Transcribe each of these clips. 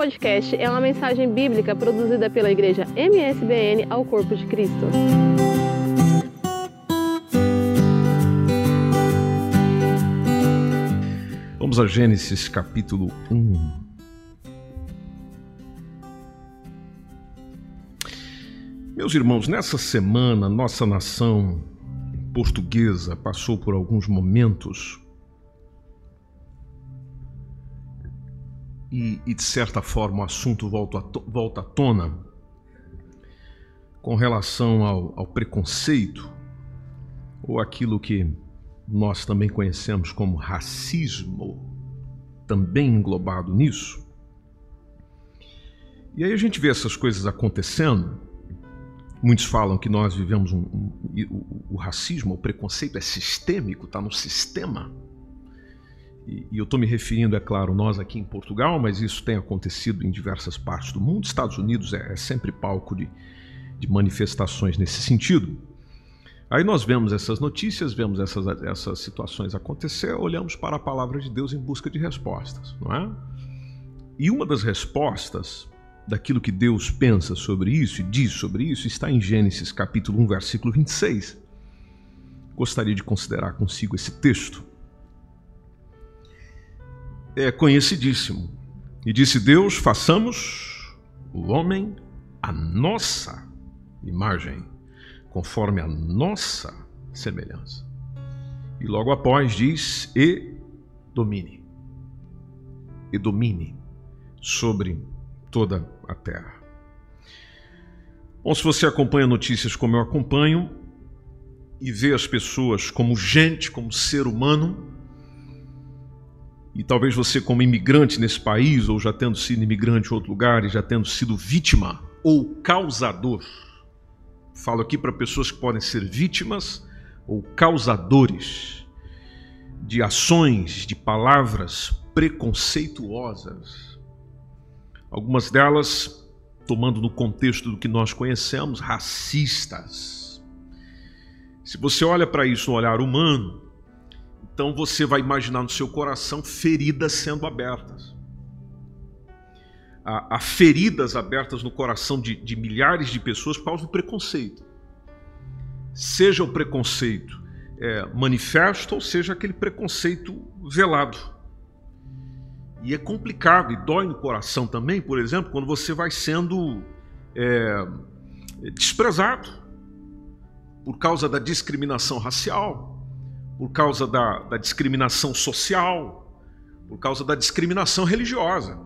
podcast é uma mensagem bíblica produzida pela igreja MSBN ao Corpo de Cristo. Vamos a Gênesis capítulo 1. Meus irmãos, nessa semana, nossa nação portuguesa passou por alguns momentos e, e de certa forma, o assunto volta à, volta à tona com relação ao, ao preconceito ou aquilo que nós também conhecemos como racismo, também englobado nisso. E aí a gente vê essas coisas acontecendo. Muitos falam que nós vivemos um, um, um o, o, racismo, o preconceito é sistêmico, está no sistema. E, eu estou me referindo, é claro, nós aqui em Portugal, mas isso tem acontecido em diversas partes do mundo. Estados Unidos é, é sempre palco de, de manifestações nesse sentido. Aí nós vemos essas notícias, vemos essas, essas situações acontecer, olhamos para a palavra de Deus em busca de respostas, não é? E uma das respostas daquilo que Deus pensa sobre isso e diz sobre isso está em Gênesis capítulo 1, versículo 26. Gostaria de considerar consigo esse texto. É conhecidíssimo. E disse Deus: façamos o homem a nossa imagem conforme a nossa semelhança. E logo após diz: e domine. E domine sobre toda a terra. Bom, se você acompanha notícias como eu acompanho e vê as pessoas como gente, como ser humano, e talvez você como imigrante nesse país, ou já tendo sido imigrante em outro lugar e já tendo sido vítima ou causador Falo aqui para pessoas que podem ser vítimas ou causadores de ações, de palavras preconceituosas. Algumas delas, tomando no contexto do que nós conhecemos, racistas. Se você olha para isso no olhar humano, então você vai imaginar no seu coração feridas sendo abertas a, a feridas abertas no coração de, de milhares de pessoas por causa do preconceito. Seja o preconceito é, manifesto ou seja aquele preconceito velado. E é complicado e dói no coração também, por exemplo, quando você vai sendo é, desprezado por causa da discriminação racial, por causa da, da discriminação social, por causa da discriminação religiosa.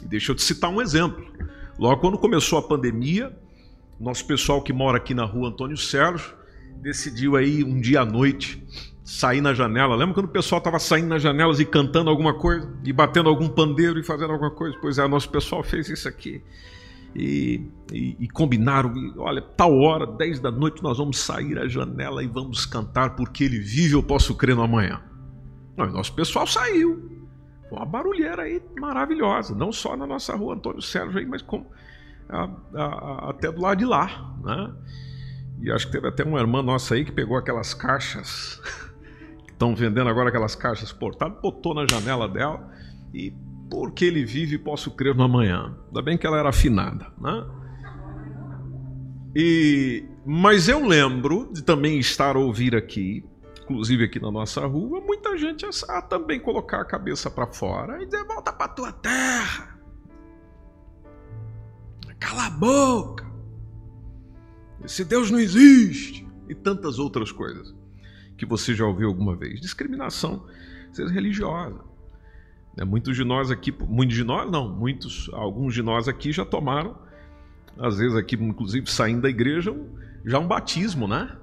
E deixa eu te citar um exemplo. Logo quando começou a pandemia, nosso pessoal que mora aqui na rua Antônio Sérgio decidiu aí um dia à noite sair na janela. Lembra quando o pessoal estava saindo nas janelas e cantando alguma coisa? E batendo algum pandeiro e fazendo alguma coisa? Pois é, nosso pessoal fez isso aqui. E, e, e combinaram, olha, tal hora, 10 da noite, nós vamos sair à janela e vamos cantar, porque ele vive, eu posso crer no amanhã. Não, nosso pessoal saiu uma barulheira aí maravilhosa, não só na nossa rua Antônio Sérgio aí, mas como a, a, a, até do lado de lá, né? E acho que teve até uma irmã nossa aí que pegou aquelas caixas que estão vendendo agora aquelas caixas portadas, botou na janela dela e porque ele vive posso crer no amanhã. Ainda bem que ela era afinada, né? E mas eu lembro de também estar a ouvir aqui inclusive aqui na nossa rua, muita gente a também colocar a cabeça para fora e dizer: volta para tua terra, cala a boca, esse Deus não existe, e tantas outras coisas que você já ouviu alguma vez. Discriminação religiosa. Né, muitos de nós aqui, muitos de nós não, muitos, alguns de nós aqui já tomaram, às vezes aqui, inclusive saindo da igreja, já um batismo, né?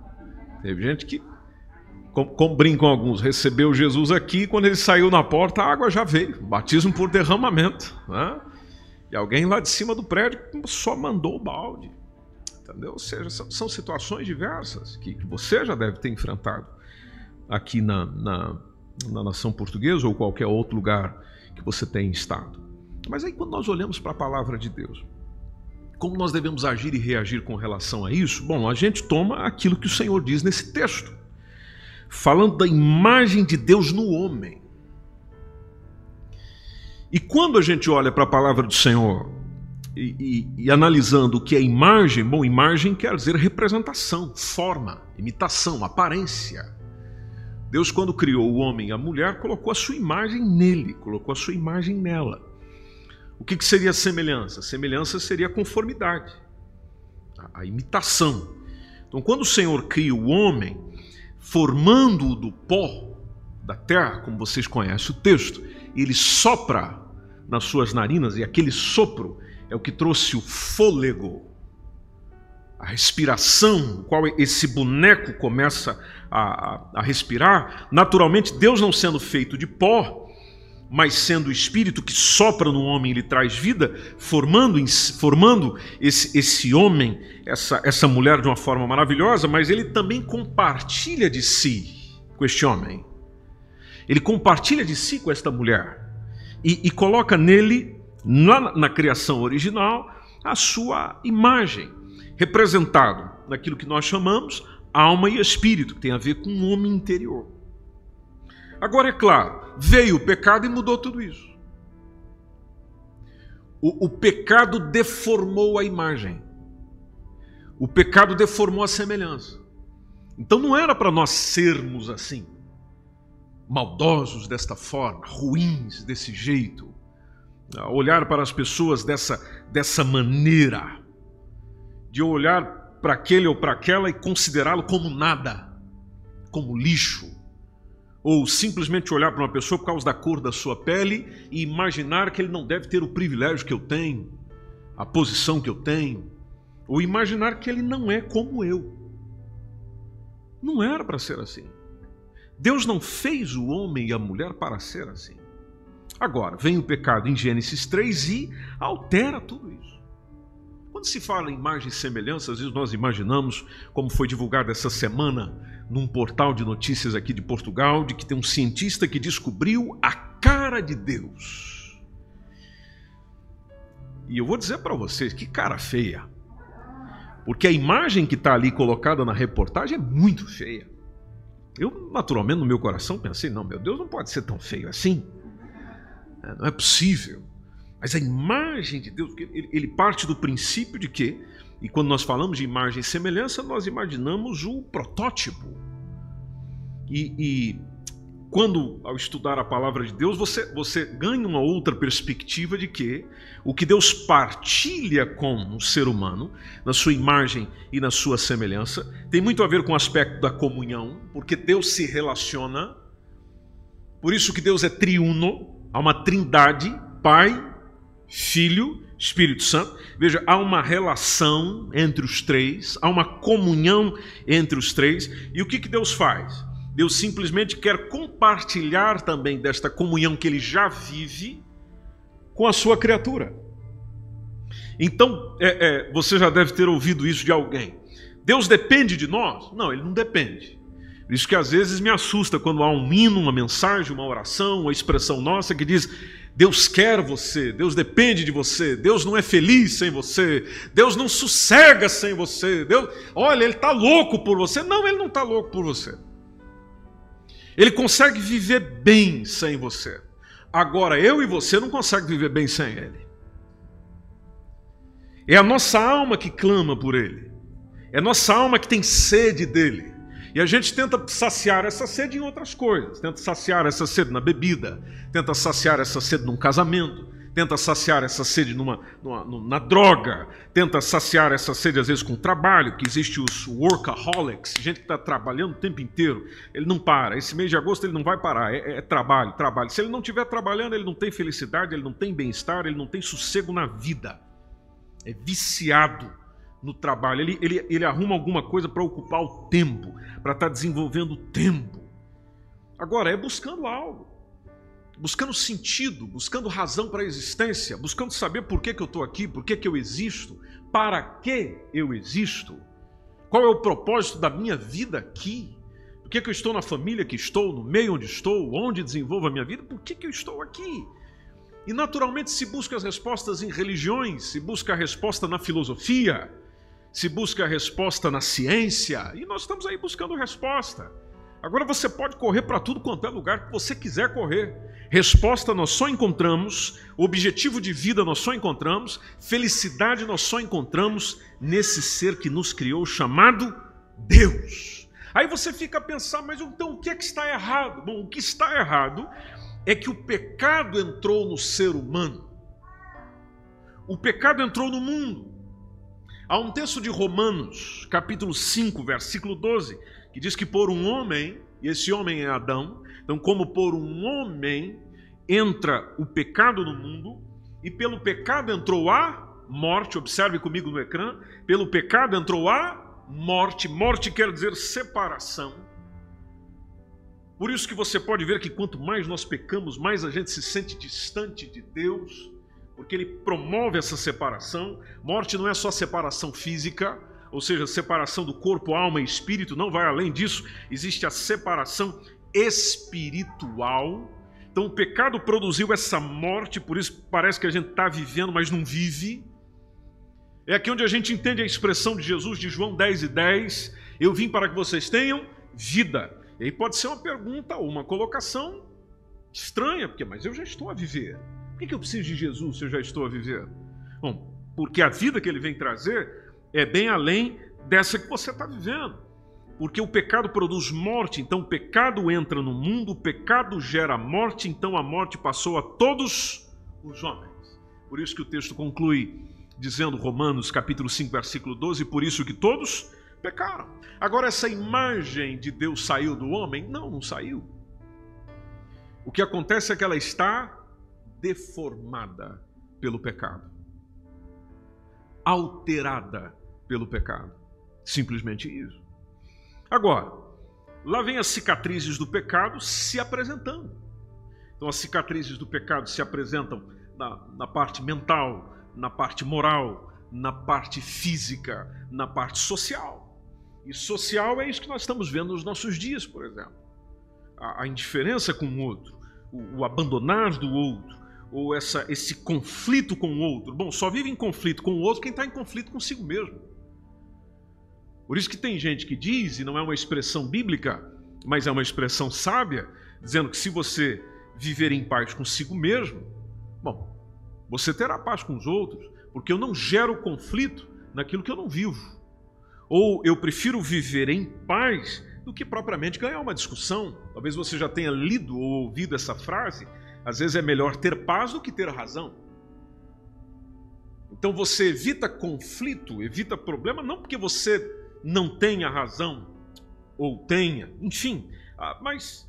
Teve gente que como, como, brincam alguns, recebeu Jesus aqui, quando ele saiu na porta, a água já veio, batismo por derramamento. Né? E alguém lá de cima do prédio só mandou o balde. Entendeu? Ou seja, são, são situações diversas que, que, você já deve ter enfrentado aqui na, na, na nação portuguesa ou qualquer outro lugar que você tenha estado. Mas aí, quando nós olhamos para a palavra de Deus, como nós devemos agir e reagir com relação a isso? Bom, a gente toma aquilo que o Senhor diz nesse texto falando da imagem de Deus no homem. E quando a gente olha para a palavra do Senhor e, e, e, analisando o que é imagem, bom, imagem quer dizer representação, forma, imitação, aparência. Deus, quando criou o homem e a mulher, colocou a sua imagem nele, colocou a sua imagem nela. O que, que seria semelhança? Semelhança seria conformidade, a, a imitação. Então, quando o Senhor cria o homem, formando-o do pó da terra, como vocês conhecem o texto, ele sopra nas suas narinas, e aquele sopro é o que trouxe o fôlego, a respiração, qual esse boneco começa a, a, a, respirar. Naturalmente, Deus não sendo feito de pó, mas sendo o Espírito que sopra no homem e lhe traz vida, formando, formando esse, esse homem, essa, essa mulher de uma forma maravilhosa, mas ele também compartilha de si com este homem. Ele compartilha de si com esta mulher e, e coloca nele, na, na criação original, a sua imagem, representado naquilo que nós chamamos alma e espírito, que tem a ver com o homem interior. Agora, é claro, veio o pecado e mudou tudo isso. O, o, pecado deformou a imagem. O pecado deformou a semelhança. Então não era para nós sermos assim maldosos desta forma, ruins desse jeito, olhar para as pessoas dessa, dessa maneira, de olhar para aquele ou para aquela e considerá-lo como nada, como lixo, ou simplesmente olhar para uma pessoa por causa da cor da sua pele e imaginar que ele não deve ter o privilégio que eu tenho, a posição que eu tenho, ou imaginar que ele não é como eu. Não era para ser assim. Deus não fez o homem e a mulher para ser assim. Agora, vem o pecado em Gênesis 3 e altera tudo isso. Quando se fala em imagem e às vezes nós imaginamos, como foi divulgado essa semana num portal de notícias aqui de Portugal, de que tem um cientista que descobriu a cara de Deus. E eu vou dizer para vocês que cara feia. Porque a imagem que está ali colocada na reportagem é muito feia. Eu, naturalmente, no meu coração pensei: não, meu Deus não pode ser tão feio assim. É, não é possível. Mas a imagem de Deus, ele parte do princípio de que, e quando nós falamos de imagem e semelhança, nós imaginamos o protótipo. E, e quando, ao estudar a palavra de Deus, você, você ganha uma outra perspectiva de que o que Deus partilha com o ser humano, na sua imagem e na sua semelhança, tem muito a ver com o aspecto da comunhão, porque Deus se relaciona. Por isso que Deus é triuno, há uma trindade, Pai, Filho, Espírito Santo. Veja, há uma relação entre os três, há uma comunhão entre os três. E o que, que Deus faz? Deus simplesmente quer compartilhar também desta comunhão que ele já vive com a sua criatura. Então, é, é, você já deve ter ouvido isso de alguém. Deus depende de nós? Não, ele não depende. Isso que às vezes me assusta quando há um hino, uma mensagem, uma oração, uma expressão nossa que diz: Deus quer você, Deus depende de você, Deus não é feliz sem você, Deus não sossega sem você, Deus, olha, Ele está louco por você. Não, Ele não está louco por você. Ele consegue viver bem sem você. Agora, eu e você não conseguem viver bem sem Ele. É a nossa alma que clama por Ele. É a nossa alma que tem sede dele. E a gente tenta saciar essa sede em outras coisas. Tenta saciar essa sede na bebida. Tenta saciar essa sede num casamento tenta saciar essa sede numa, numa, na droga, tenta saciar essa sede às vezes com trabalho, que existe os workaholics, gente que está trabalhando o tempo inteiro, ele não para. Esse mês de agosto ele não vai parar, é, é trabalho, trabalho. Se ele não estiver trabalhando, ele não tem felicidade, ele não tem bem-estar, ele não tem sossego na vida. É viciado no trabalho. Ele, ele, ele arruma alguma coisa para ocupar o tempo, para estar tá desenvolvendo o tempo. Agora, é buscando algo buscando sentido, buscando razão para a existência, buscando saber por que, que eu estou aqui, por que, que eu existo, para que eu existo, qual é o propósito da minha vida aqui, por que, que eu estou na família que estou, no meio onde estou, onde desenvolvo a minha vida, por que, que eu estou aqui. E naturalmente se busca as respostas em religiões, se busca a resposta na filosofia, se busca a resposta na ciência, e nós estamos aí buscando resposta. Agora você pode correr para tudo quanto é lugar que você quiser correr. Resposta nós só encontramos, objetivo de vida nós só encontramos, felicidade nós só encontramos nesse ser que nos criou, chamado Deus. Aí você fica a pensar, mas então o que é que está errado? Bom, o que está errado é que o pecado entrou no ser humano. O pecado entrou no mundo. Há um texto de Romanos, capítulo 5, versículo 12, que diz que por um homem, e esse homem é Adão, então, como por um homem entra o pecado no mundo, e pelo pecado entrou a morte, observe comigo no ecrã, pelo pecado entrou a morte, morte quer dizer separação. Por isso que você pode ver que quanto mais nós pecamos, mais a gente se sente distante de Deus, porque ele promove essa separação. Morte não é só separação física, ou seja, separação do corpo, alma e espírito, não vai além disso, existe a separação espiritual. Então o pecado produziu essa morte, por isso parece que a gente está vivendo, mas não vive. É aqui onde a gente entende a expressão de Jesus de João 10 e 10: Eu vim para que vocês tenham vida. E aí pode ser uma pergunta ou uma colocação estranha, porque, mas eu já estou a viver. Por que eu preciso de Jesus se eu já estou a viver? Bom, porque a vida que ele vem trazer é bem além dessa que você está vivendo. Porque o pecado produz morte, então o pecado entra no mundo, o pecado gera morte, então a morte passou a todos os homens. Por isso que o texto conclui dizendo, Romanos capítulo 5, versículo 12, por isso que todos pecaram. Agora, essa imagem de Deus saiu do homem? Não, não saiu. O que acontece é que ela está deformada pelo pecado, alterada pelo pecado. Simplesmente isso. Agora, lá vem as cicatrizes do pecado se apresentando. Então, as cicatrizes do pecado se apresentam na, na parte mental, na parte moral, na parte física, na parte social. E social é isso que nós estamos vendo nos nossos dias, por exemplo. A, a indiferença com o outro, o, o abandonar do outro, ou essa, esse conflito com o outro. Bom, só vive em conflito com o outro quem está em conflito consigo mesmo. Por isso que tem gente que diz, e não é uma expressão bíblica, mas é uma expressão sábia, dizendo que se você viver em paz consigo mesmo, bom, você terá paz com os outros, porque eu não gero conflito naquilo que eu não vivo. Ou eu prefiro viver em paz do que propriamente ganhar uma discussão. Talvez você já tenha lido ou ouvido essa frase, às vezes é melhor ter paz do que ter razão. Então você evita conflito, evita problema, não porque você não tenha razão, ou tenha, enfim, ah, mas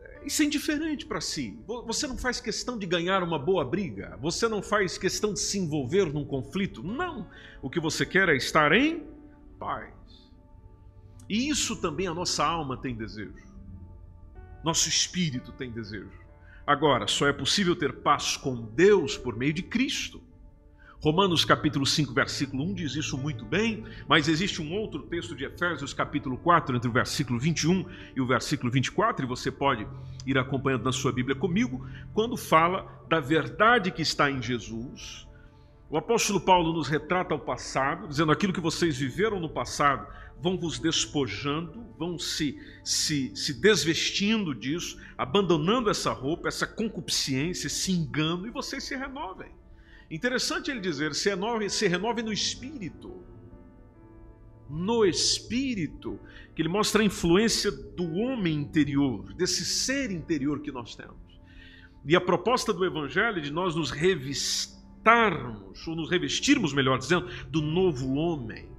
eh, isso é indiferente para si. Você não faz questão de ganhar uma boa briga, você não faz questão de se envolver num conflito, não. O que você quer é estar em paz. E isso também a nossa alma tem desejo, nosso espírito tem desejo. Agora, só é possível ter paz com Deus por meio de Cristo. Romanos capítulo 5, versículo 1 diz isso muito bem, mas existe um outro texto de Efésios capítulo 4, entre o versículo 21 e o versículo 24, e você pode ir acompanhando na sua Bíblia comigo, quando fala da verdade que está em Jesus. O apóstolo Paulo nos retrata o passado, dizendo aquilo que vocês viveram no passado vão vos despojando, vão se, se, se desvestindo disso, abandonando essa roupa, essa concupiscência, esse engano, e vocês se renovem. Interessante ele dizer: se renove, se renove no espírito. No espírito, que ele mostra a influência do homem interior, desse ser interior que nós temos. E a proposta do Evangelho é de nós nos revistarmos, ou nos revestirmos, melhor dizendo, do novo homem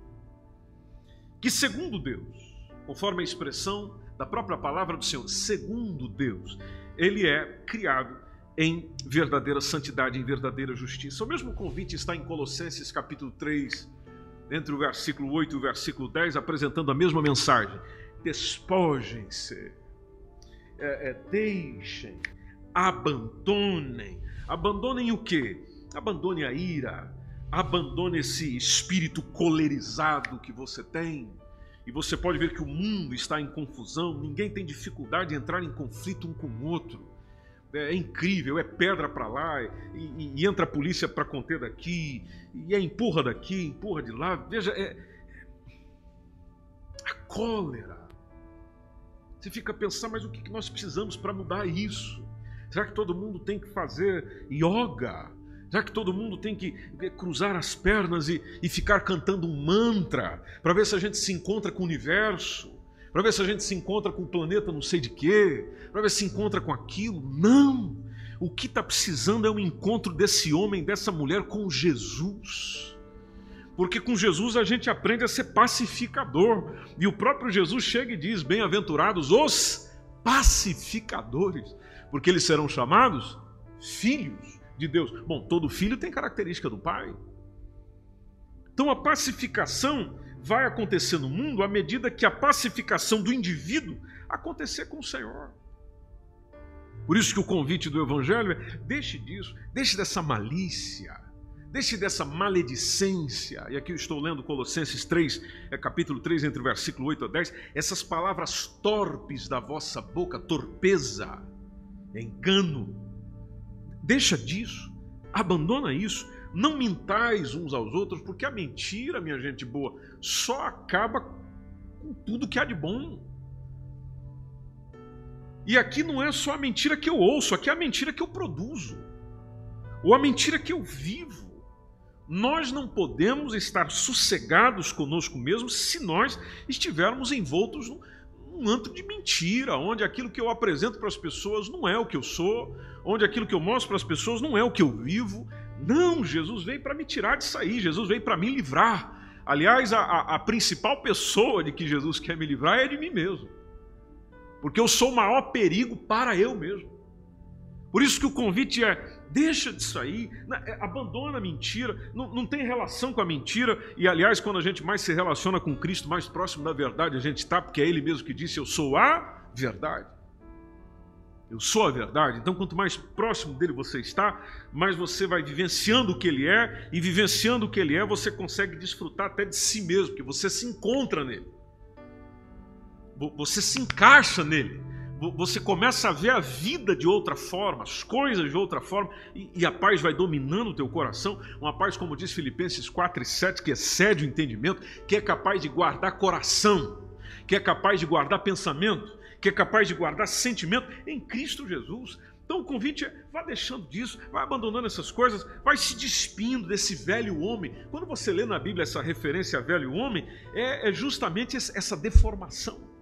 que, segundo Deus, conforme a expressão da própria palavra do Senhor, segundo Deus, ele é criado em verdadeira santidade, em verdadeira justiça. O mesmo convite está em Colossenses capítulo 3, entre o versículo 8 e o versículo 10, apresentando a mesma mensagem. Despojem-se, é, é, deixem, abandonem. Abandonem o que? Abandone a ira, Abandone esse espírito colerizado que você tem. E você pode ver que o mundo está em confusão, ninguém tem dificuldade de entrar em conflito um com o outro. É, é incrível, é pedra para lá, e, e, e, entra a polícia para conter daqui, e é empurra daqui, empurra de lá. Veja, é. A cólera. Você fica a pensar, mas o que nós precisamos para mudar isso? Será que todo mundo tem que fazer yoga? Será que todo mundo tem que cruzar as pernas e, e ficar cantando um mantra para ver se a gente se encontra com o universo? Para ver se a gente se encontra com o planeta não sei de quê? Para ver se se encontra com aquilo? Não! O que está precisando é um encontro desse homem, dessa mulher com Jesus. Porque com Jesus a gente aprende a ser pacificador. E o próprio Jesus chega e diz: Bem-aventurados os pacificadores, porque eles serão chamados filhos de Deus. Bom, todo filho tem característica do pai. Então a pacificação vai acontecer no mundo à medida que a pacificação do indivíduo acontecer com o Senhor. Por isso que o convite do Evangelho é: deixe disso, deixe dessa malícia, deixe dessa maledicência. E aqui eu estou lendo Colossenses 3, é, capítulo 3, entre o versículo 8 a 10. Essas palavras torpes da vossa boca, torpeza, engano. Deixa disso, abandona isso. Não mintais uns aos outros, porque a mentira, minha gente boa, só acaba com tudo que há de bom. E aqui não é só a mentira que eu ouço, aqui é a mentira que eu produzo, ou a mentira que eu vivo. Nós não podemos estar sossegados conosco mesmos se nós estivermos envoltos num antro de mentira, onde aquilo que eu apresento para as pessoas não é o que eu sou, onde aquilo que eu mostro para as pessoas não é o que eu vivo. Não, Jesus veio para me tirar disso aí, Jesus veio para me livrar. Aliás, a, a, a principal pessoa de que Jesus quer me livrar é de mim mesmo porque eu sou o maior perigo para eu mesmo. Por isso que o convite é: deixa disso aí, é, abandona a mentira, não, não tem relação com a mentira. E aliás, quando a gente mais se relaciona com Cristo, mais próximo da verdade a gente está, porque é Ele mesmo que disse: Eu sou a verdade. Eu sou a verdade. Então, quanto mais próximo dele você está, mais você vai vivenciando o que ele é, e vivenciando o que ele é, você consegue desfrutar até de si mesmo, porque você se encontra nele você se encaixa nele. Você começa a ver a vida de outra forma, as coisas de outra forma, e, a paz vai dominando o teu coração. Uma paz, como diz Filipenses 4 e 7, que excede o entendimento, que é capaz de guardar coração, que é capaz de guardar pensamento, que é capaz de guardar sentimento em Cristo Jesus. Então o convite é: vá deixando disso, vai abandonando essas coisas, vai se despindo desse velho homem. Quando você lê na Bíblia essa referência a velho homem, é, é justamente essa deformação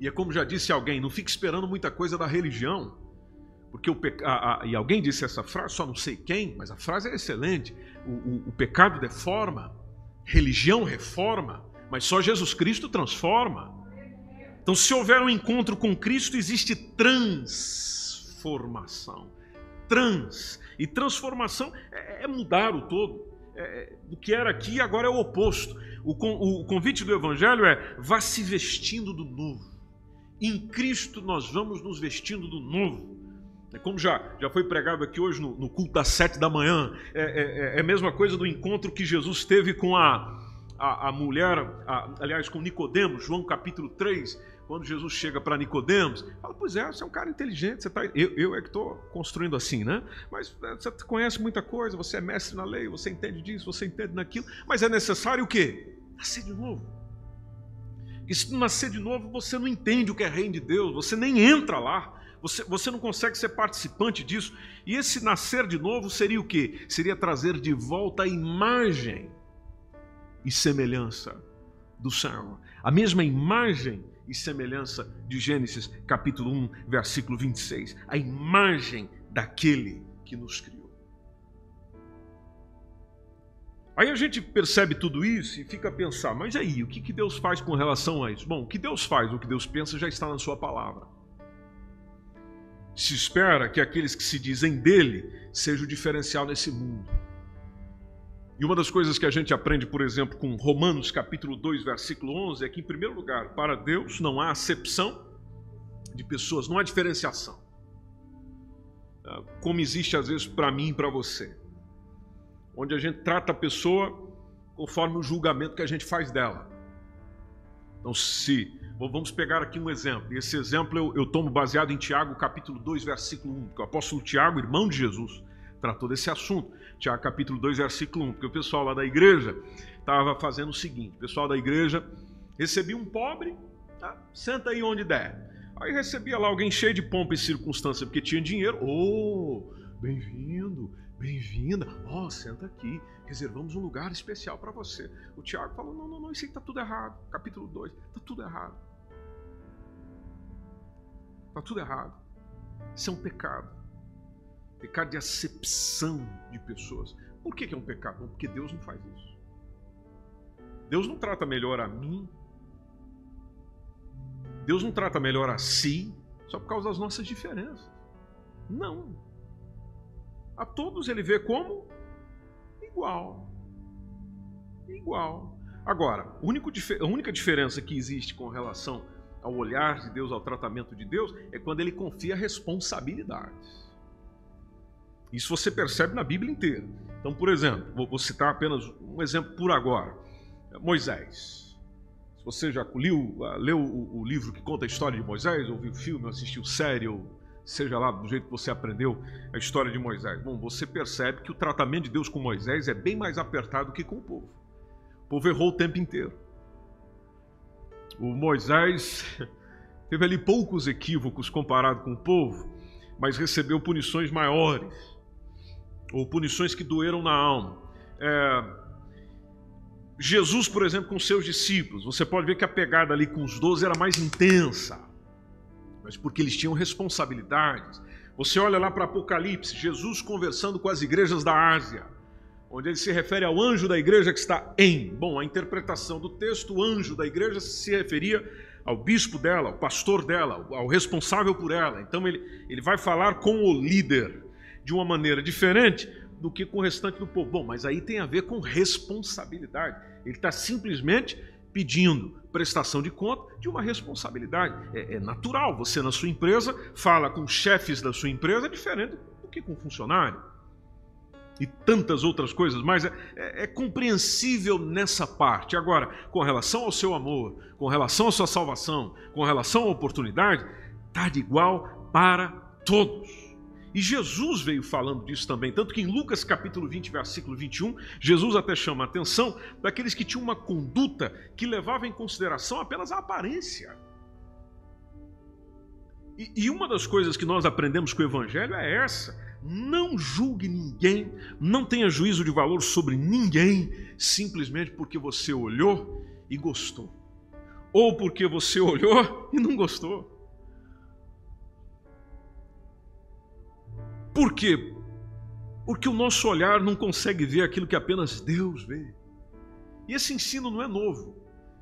e é como já disse alguém, não fique esperando muita coisa da religião. Porque o pe... e alguém disse essa frase, só não sei quem, mas a frase é excelente. O, o, o pecado deforma, religião reforma, mas só Jesus Cristo transforma. Então, se houver um encontro com Cristo, existe transformação. Trans. E transformação é, é mudar o todo. É, é do que era aqui, agora é o oposto. O, o, o convite do Evangelho é: vá se vestindo do novo. Em Cristo nós vamos nos vestindo do novo. É como já, já foi pregado aqui hoje no, no culto das sete da manhã, é, é, é, a mesma coisa do encontro que Jesus teve com a, a, a mulher, a, aliás, com Nicodemos, João capítulo 3, quando Jesus chega para Nicodemos, fala, pois é, você é um cara inteligente, você tá, eu, eu é que estou construindo assim, né? Mas é, você conhece muita coisa, você é mestre na lei, você entende disso, você entende naquilo, mas é necessário o quê? Nascer de novo. E se nascer de novo, você não entende o que é reino de Deus, você nem entra lá, você, você não consegue ser participante disso. E esse nascer de novo seria o quê? Seria trazer de volta a imagem e semelhança do Senhor. A mesma imagem e semelhança de Gênesis capítulo 1, versículo 26. A imagem daquele que nos criou. Aí a gente percebe tudo isso e fica a pensar, mas aí, o que, que Deus faz com relação a isso? Bom, o que Deus faz, o que Deus pensa já está na sua palavra. Se espera que aqueles que se dizem dele sejam o diferencial nesse mundo. E uma das coisas que a gente aprende, por exemplo, com Romanos capítulo 2, versículo 11, é que, em primeiro lugar, para Deus não há acepção de pessoas, não há diferenciação. Ah, como existe às vezes para mim e para você onde a gente trata a pessoa conforme o julgamento que a gente faz dela. Então, se vamos pegar aqui um exemplo, esse exemplo eu, eu tomo baseado em Tiago, capítulo 2, versículo 1, que o apóstolo Tiago, irmão de Jesus, tratou desse assunto. Tiago, capítulo 2, versículo 1, porque o pessoal lá da igreja estava fazendo o seguinte: o pessoal da igreja recebia um pobre Ah, senta aí onde der. Aí recebia lá alguém cheio de pompa e circunstância porque tinha dinheiro. Oh, bem-vindo, bem-vinda. Ó, oh, senta aqui. Reservamos um lugar especial para você. O Tiago falou: não, não, não, isso aí está tudo errado. Capítulo 2, está tudo errado. Está tudo errado. Isso é um pecado. Pecado de acepção de pessoas. Por que, que é um pecado? Porque Deus não faz isso. Deus não trata melhor a mim. Deus não trata melhor a si só por causa das nossas diferenças. Não. A todos ele vê como igual. Igual. Agora, a única diferença que existe com relação ao olhar de Deus, ao tratamento de Deus, é quando ele confia responsabilidades. Isso você percebe na Bíblia inteira. Então, por exemplo, vou citar apenas um exemplo por agora. Moisés. Se você já leu, leu o, livro que conta a história de Moisés, ouviu o filme, assistiu série, ou seja lá do jeito que você aprendeu a história de Moisés, bom, você percebe que o tratamento de Deus com Moisés é bem mais apertado que com o povo. O povo errou o tempo inteiro. O Moisés teve ali poucos equívocos comparado com o povo, mas recebeu punições maiores, ou punições que doeram na alma. É, Jesus, por exemplo, com seus discípulos, você pode ver que a pegada ali com os doze era mais intensa, mas porque eles tinham responsabilidades. Você olha lá para Apocalipse, Jesus conversando com as igrejas da Ásia, onde ele se refere ao anjo da igreja que está em. Bom, a interpretação do texto, o anjo da igreja se referia ao bispo dela, ao pastor dela, ao responsável por ela. Então ele, ele vai falar com o líder de uma maneira diferente do que com o restante do povo. Bom, mas aí tem a ver com responsabilidade. Ele está simplesmente pedindo prestação de conta de uma responsabilidade. É, é, natural, você na sua empresa fala com chefes da sua empresa diferente do que com funcionário. E tantas outras coisas, mas é, é, é compreensível nessa parte. Agora, com relação ao seu amor, com relação à sua salvação, com relação à oportunidade, está de igual para todos. E Jesus veio falando disso também, tanto que em Lucas capítulo 20, versículo 21, Jesus até chama a atenção daqueles que tinham uma conduta que levava em consideração apenas a aparência. E, e uma das coisas que nós aprendemos com o Evangelho é essa: não julgue ninguém, não tenha juízo de valor sobre ninguém, simplesmente porque você olhou e gostou, ou porque você olhou e não gostou. Por quê? Porque o nosso olhar não consegue ver aquilo que apenas Deus vê. E esse ensino não é novo.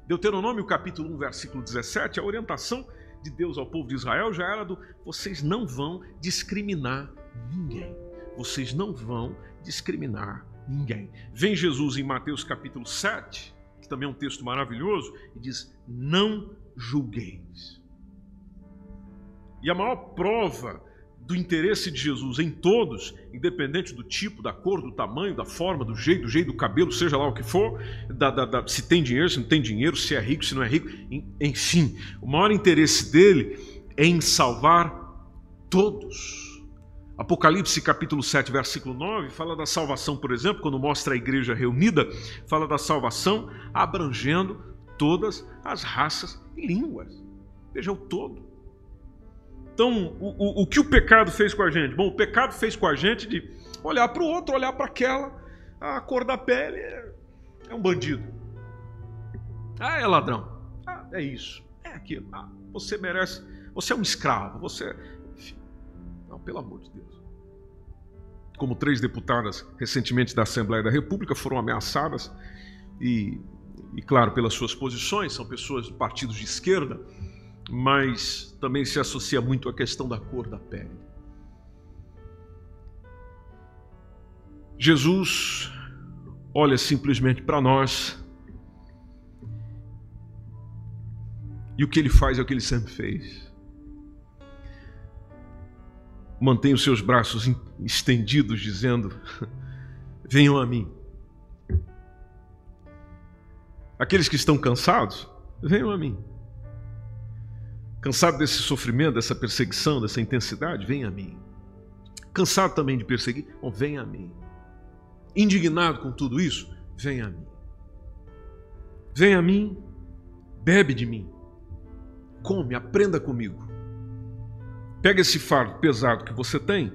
Deuteronômio capítulo 1, versículo 17, a orientação de Deus ao povo de Israel já era do vocês não vão discriminar ninguém. Vocês não vão discriminar ninguém. Vem Jesus em Mateus capítulo 7, que também é um texto maravilhoso, e diz: Não julgueis. E a maior prova do interesse de Jesus em todos, independente do tipo, da cor, do tamanho, da forma, do jeito, do jeito do cabelo, seja lá o que for, da, da, da, se tem dinheiro, se não tem dinheiro, se é rico, se não é rico, enfim, o maior interesse dele é em salvar todos. Apocalipse capítulo 7, versículo 9, fala da salvação, por exemplo, quando mostra a igreja reunida, fala da salvação abrangendo todas as raças e línguas. Veja o todo. Então, o, o, o, que o pecado fez com a gente? Bom, o pecado fez com a gente de olhar para o outro, olhar para aquela, a cor da pele é, é, um bandido. Ah, é ladrão. Ah, é isso. É aquilo. Ah, você merece. Você é um escravo. Você. Enfim. Não, pelo amor de Deus. Como três deputadas recentemente da Assembleia da República foram ameaçadas e, e claro, pelas suas posições, são pessoas de partidos de esquerda mas também se associa muito à questão da cor da pele. Jesus olha simplesmente para nós e o que ele faz é o que ele sempre fez. Mantém os seus braços estendidos, dizendo: Venham a mim. Aqueles que estão cansados, venham a mim. Cansado desse sofrimento, dessa perseguição, dessa intensidade? Vem a mim. Cansado também de perseguir? Bom, vem a mim. Indignado com tudo isso? Vem a mim. Vem a mim, bebe de mim. come, aprenda comigo. Pega esse fardo pesado que você tem,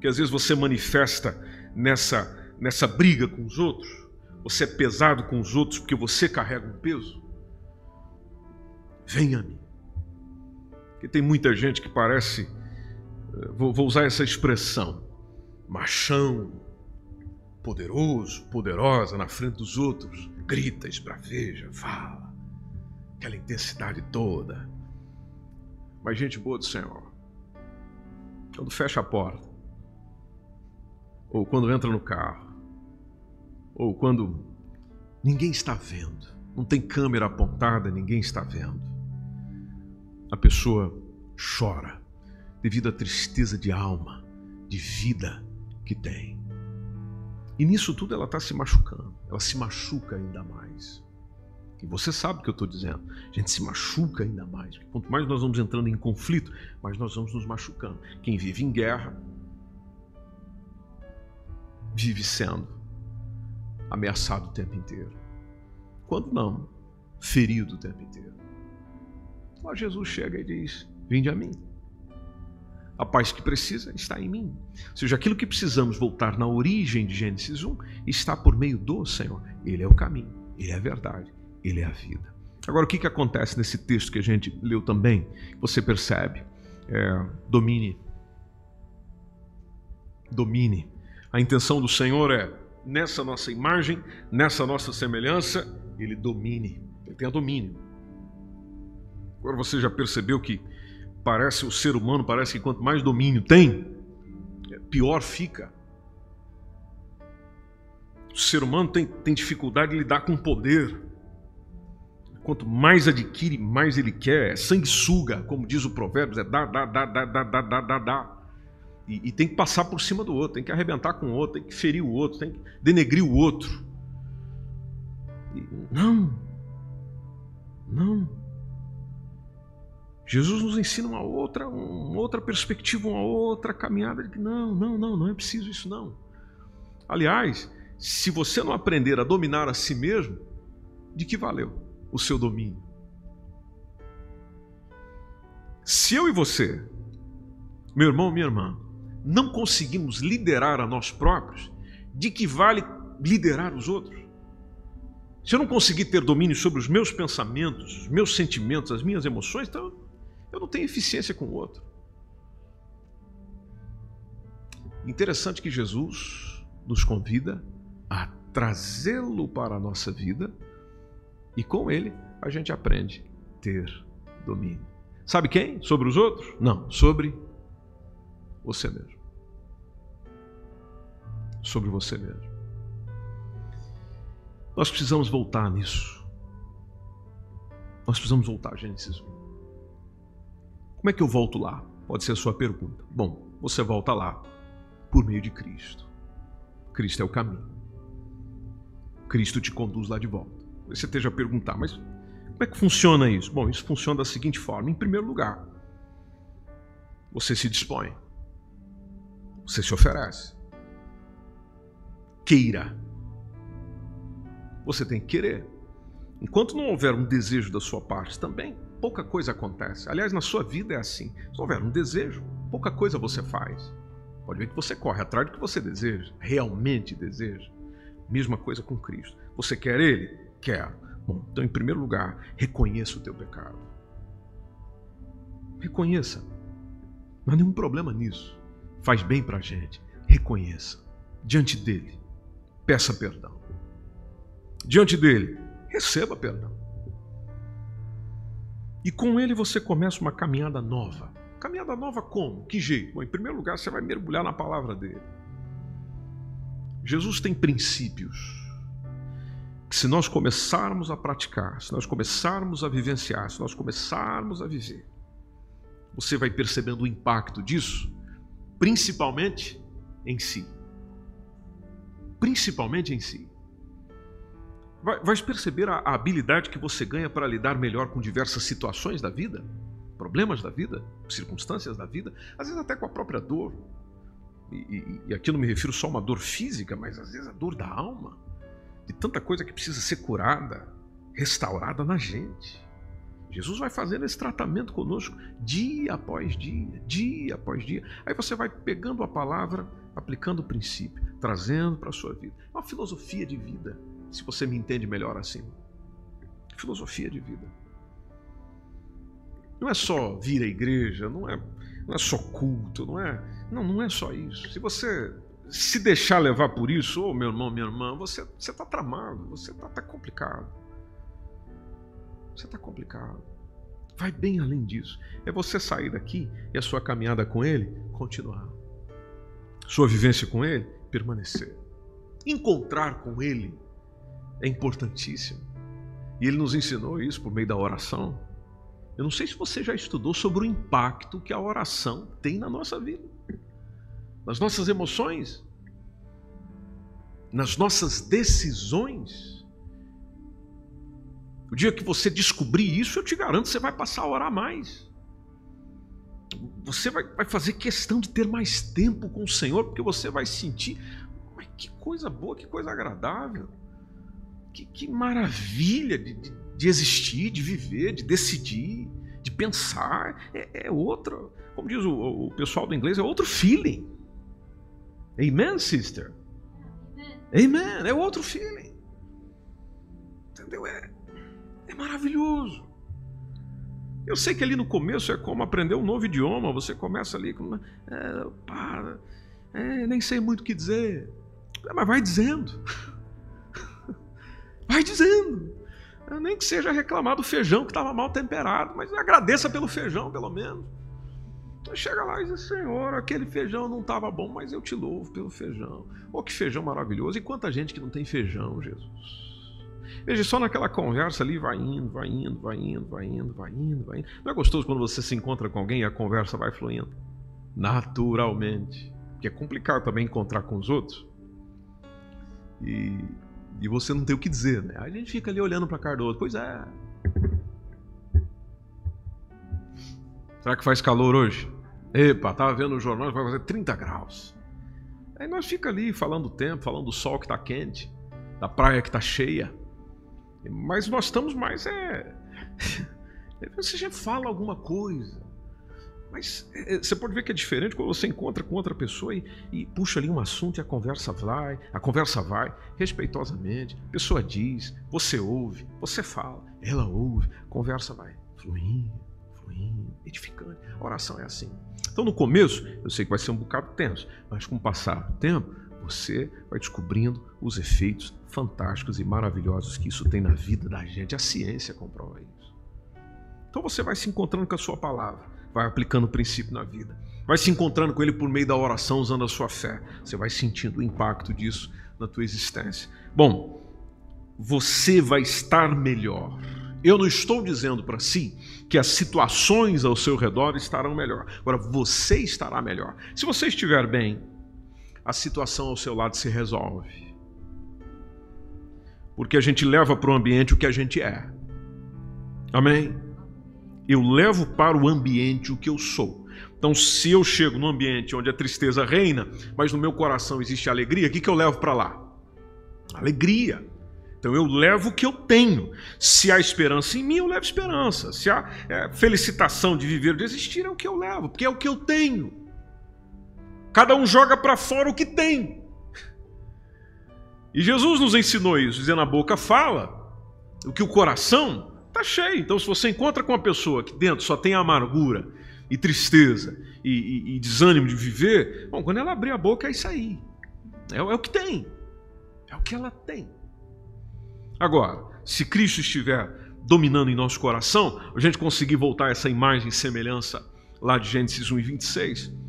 que às vezes você manifesta nessa, nessa briga com os outros, você é pesado com os outros porque você carrega um peso. Venha a mim. Porque tem muita gente que parece, eh, vou, vou usar essa expressão, machão, poderoso, poderosa na frente dos outros, grita, esbraveja, fala, aquela intensidade toda. Mas gente boa do Senhor, quando fecha a porta, ou quando entra no carro, ou quando ninguém está vendo, não tem câmera apontada, ninguém está vendo, a pessoa chora devido à tristeza de alma, de vida que tem. E nisso tudo ela está se machucando, ela se machuca ainda mais. E você sabe o que eu estou dizendo. A gente se machuca ainda mais. Quanto mais nós vamos entrando em conflito, mais nós vamos nos machucando. Quem vive em guerra vive sendo ameaçado o tempo inteiro. Quando não, ferido o tempo inteiro. Lá Jesus chega e diz: Vinde a mim. A paz que precisa está em mim. Ou seja, aquilo que precisamos voltar na origem de Gênesis 1 está por meio do Senhor. Ele é o caminho, ele é a verdade, ele é a vida. Agora, o que, que acontece nesse texto que a gente leu também? Você percebe? É, domine. Domine. A intenção do Senhor é, nessa nossa imagem, nessa nossa semelhança, Ele domine. Ele tem a domínio. Agora você já percebeu que parece o ser humano, parece que quanto mais domínio tem, é, pior fica. O ser humano tem, tem dificuldade de lidar com poder. Quanto mais adquire, mais ele quer. É sanguessuga, como diz o provérbio, é dá, dá, dá, dá, dá, dá, dá, dá, dá. E, e, tem que passar por cima do outro, tem que arrebentar com o outro, tem que ferir o outro, tem que denegrir o outro. E, não, não. Jesus nos ensina uma outra, uma outra perspectiva, uma outra caminhada. De que não, não, não, não é preciso isso não. Aliás, se você não aprender a dominar a si mesmo, de que valeu? o seu domínio. Se eu e você, meu irmão, minha irmã, não conseguimos liderar a nós próprios, de que vale liderar os outros? Se eu não conseguir ter domínio sobre os meus pensamentos, os meus sentimentos, as minhas emoções, então eu não tenho eficiência com o outro. Interessante que Jesus nos convida a trazê-lo para a nossa vida e com ele a gente aprende a ter domínio. Sabe quem? Sobre os outros? Não, sobre você mesmo. Sobre você mesmo. Nós precisamos voltar nisso. Nós precisamos voltar a Gênesis 1. Como é que eu volto lá? Pode ser a sua pergunta. Bom, você volta lá por meio de Cristo. Cristo é o caminho. Cristo te conduz lá de volta. Você esteja a perguntar, mas como é que funciona isso? Bom, isso funciona da seguinte forma: em primeiro lugar, você se dispõe, você se oferece, queira. Você tem que querer. Enquanto não houver um desejo da sua parte também, pouca coisa acontece. Aliás, na sua vida é assim. Se houver um desejo, pouca coisa você faz. Pode ver que você corre atrás do que você deseja, realmente deseja. Mesma coisa com Cristo. Você quer Ele? Quer. Bom, então, em primeiro lugar, reconheça o teu pecado. Reconheça. Não há nenhum problema nisso. Faz bem para a gente. Reconheça. Diante dele, peça perdão. Diante dele, receba perdão. E com ele você começa uma caminhada nova. Caminhada nova como? Que jeito? Bom, em primeiro lugar, você vai mergulhar na palavra dele. Jesus tem princípios que se nós começarmos a praticar, se nós começarmos a vivenciar, se nós começarmos a viver, você vai percebendo o impacto disso, principalmente em si. Principalmente em si. Vai, perceber a, habilidade que você ganha para lidar melhor com diversas situações da vida, problemas da vida, circunstâncias da vida, às vezes até com a própria dor. E, e, e aqui não me refiro só a uma dor física, mas às vezes a dor da alma de tanta coisa que precisa ser curada, restaurada na gente. Jesus vai fazendo esse tratamento conosco dia após dia, dia após dia. Aí você vai pegando a palavra, aplicando o princípio, trazendo para a sua vida. É uma filosofia de vida, se você me entende melhor assim. Filosofia de vida. Não é só vir à igreja, não é, não é só culto, não é, não, não é só isso. Se você se deixar levar por isso, ô oh, meu irmão, minha irmã, você está tramado, você está tá complicado. Você está complicado. Vai bem além disso. É você sair daqui e a sua caminhada com Ele continuar. Sua vivência com Ele permanecer. Encontrar com Ele é importantíssimo. E Ele nos ensinou isso por meio da oração. Eu não sei se você já estudou sobre o impacto que a oração tem na nossa vida, nas nossas emoções, nas nossas decisões. O dia que você descobrir isso, eu te garanto, você vai passar a orar mais. Você vai, vai fazer questão de ter mais tempo com o Senhor, porque você vai sentir, mas que coisa boa, que coisa agradável, que, que maravilha de, de, de, existir, de viver, de decidir, de pensar. É, é outro, como diz o, o pessoal do inglês, é outro feeling. Amen, sister? Amen. É outro feeling. Entendeu? É, é maravilhoso. Eu sei que ali no começo é como aprender um novo idioma. Você começa ali com. É, para, é, nem sei muito o que dizer. Mas vai dizendo. Vai dizendo. Nem que seja reclamar do feijão que estava mal temperado, mas agradeça pelo feijão, pelo menos. Chega lá e diz, Senhor, aquele feijão não estava bom, mas eu te louvo pelo feijão. Oh, que feijão maravilhoso. E quanta gente que não tem feijão, Jesus. Veja, só naquela conversa ali vai indo, vai indo, vai indo, vai indo, vai indo, vai indo. Não é gostoso quando você se encontra com alguém e a conversa vai fluindo? Naturalmente. Porque é complicado também encontrar com os outros. E, e você não tem o que dizer, né? A gente fica ali olhando para a cara do outro. Pois é. Será que faz calor hoje? Epa, tava vendo o jornal, vai fazer 30 graus. Aí nós fica ali falando do tempo, falando do sol que está quente, da praia que está cheia. Mas nós estamos mais é. Você já fala alguma coisa. Mas é, é, você pode ver que é diferente quando você encontra com outra pessoa e, e, puxa ali um assunto e a conversa vai, a conversa vai, respeitosamente. A pessoa diz, você ouve, você fala, ela ouve, a conversa vai fluindo, fluindo, edificante. A oração é assim. Então no começo, eu sei que vai ser um bocado tenso, mas com o passar do tempo, você vai descobrindo os efeitos fantásticos e maravilhosos que isso tem na vida da gente. A ciência comprova isso. Então você vai se encontrando com a sua palavra, vai aplicando o princípio na vida, vai se encontrando com ele por meio da oração, usando a sua fé. Você vai sentindo o impacto disso na tua existência. Bom, você vai estar melhor. Eu não estou dizendo para si que as situações ao seu redor estarão melhor. Agora, você estará melhor. Se você estiver bem, a situação ao seu lado se resolve. Porque a gente leva para o ambiente o que a gente é. Amém? Eu levo para o ambiente o que eu sou. Então, se eu chego num ambiente onde a tristeza reina, mas no meu coração existe alegria, o que, que eu levo para lá? Alegria. Então eu levo o que eu tenho. Se há esperança em mim, eu levo esperança. Se há é, felicitação de viver, de existir, é o que eu levo, porque é o que eu tenho. Cada um joga para fora o que tem. E Jesus nos ensinou isso, dizendo a boca fala, o que o coração cheio. Então, se você encontra com uma pessoa que dentro só tem amargura e tristeza e, e, e desânimo de viver, bom, quando ela abrir a boca é isso aí. É, é o que tem. É o que ela tem. Agora, se Cristo estiver dominando em nosso coração, a gente conseguir voltar essa imagem e semelhança lá de Gênesis 1 e 26,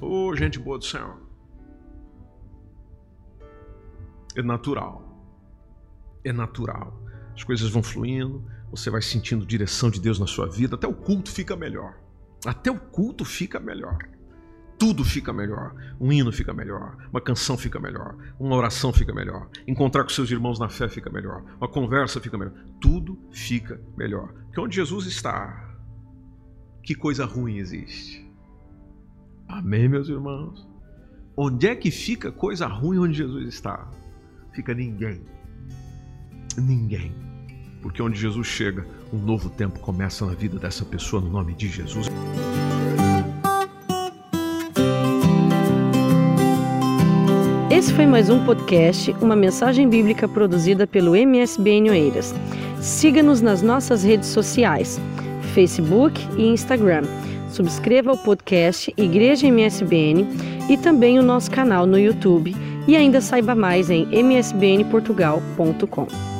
Ô, oh, gente boa do Senhor. É natural. É natural. As coisas vão fluindo, você vai sentindo direção de Deus na sua vida, até o culto fica melhor. Até o culto fica melhor. Tudo fica melhor. Um hino fica melhor. Uma canção fica melhor. Uma oração fica melhor. Encontrar com seus irmãos na fé fica melhor. Uma conversa fica melhor. Tudo fica melhor. Porque onde Jesus está, que coisa ruim existe? Amém, meus irmãos? Onde é que fica coisa ruim onde Jesus está? Fica ninguém. Ninguém. Porque onde Jesus chega, um novo tempo começa na vida dessa pessoa, no nome de Jesus. Esse foi mais um podcast, uma mensagem bíblica produzida pelo MSBN Oeiras. Siga-nos nas nossas redes sociais, Facebook e Instagram. Subscreva o podcast Igreja MSBN e também o nosso canal no YouTube. E ainda saiba mais em msbnportugal.com.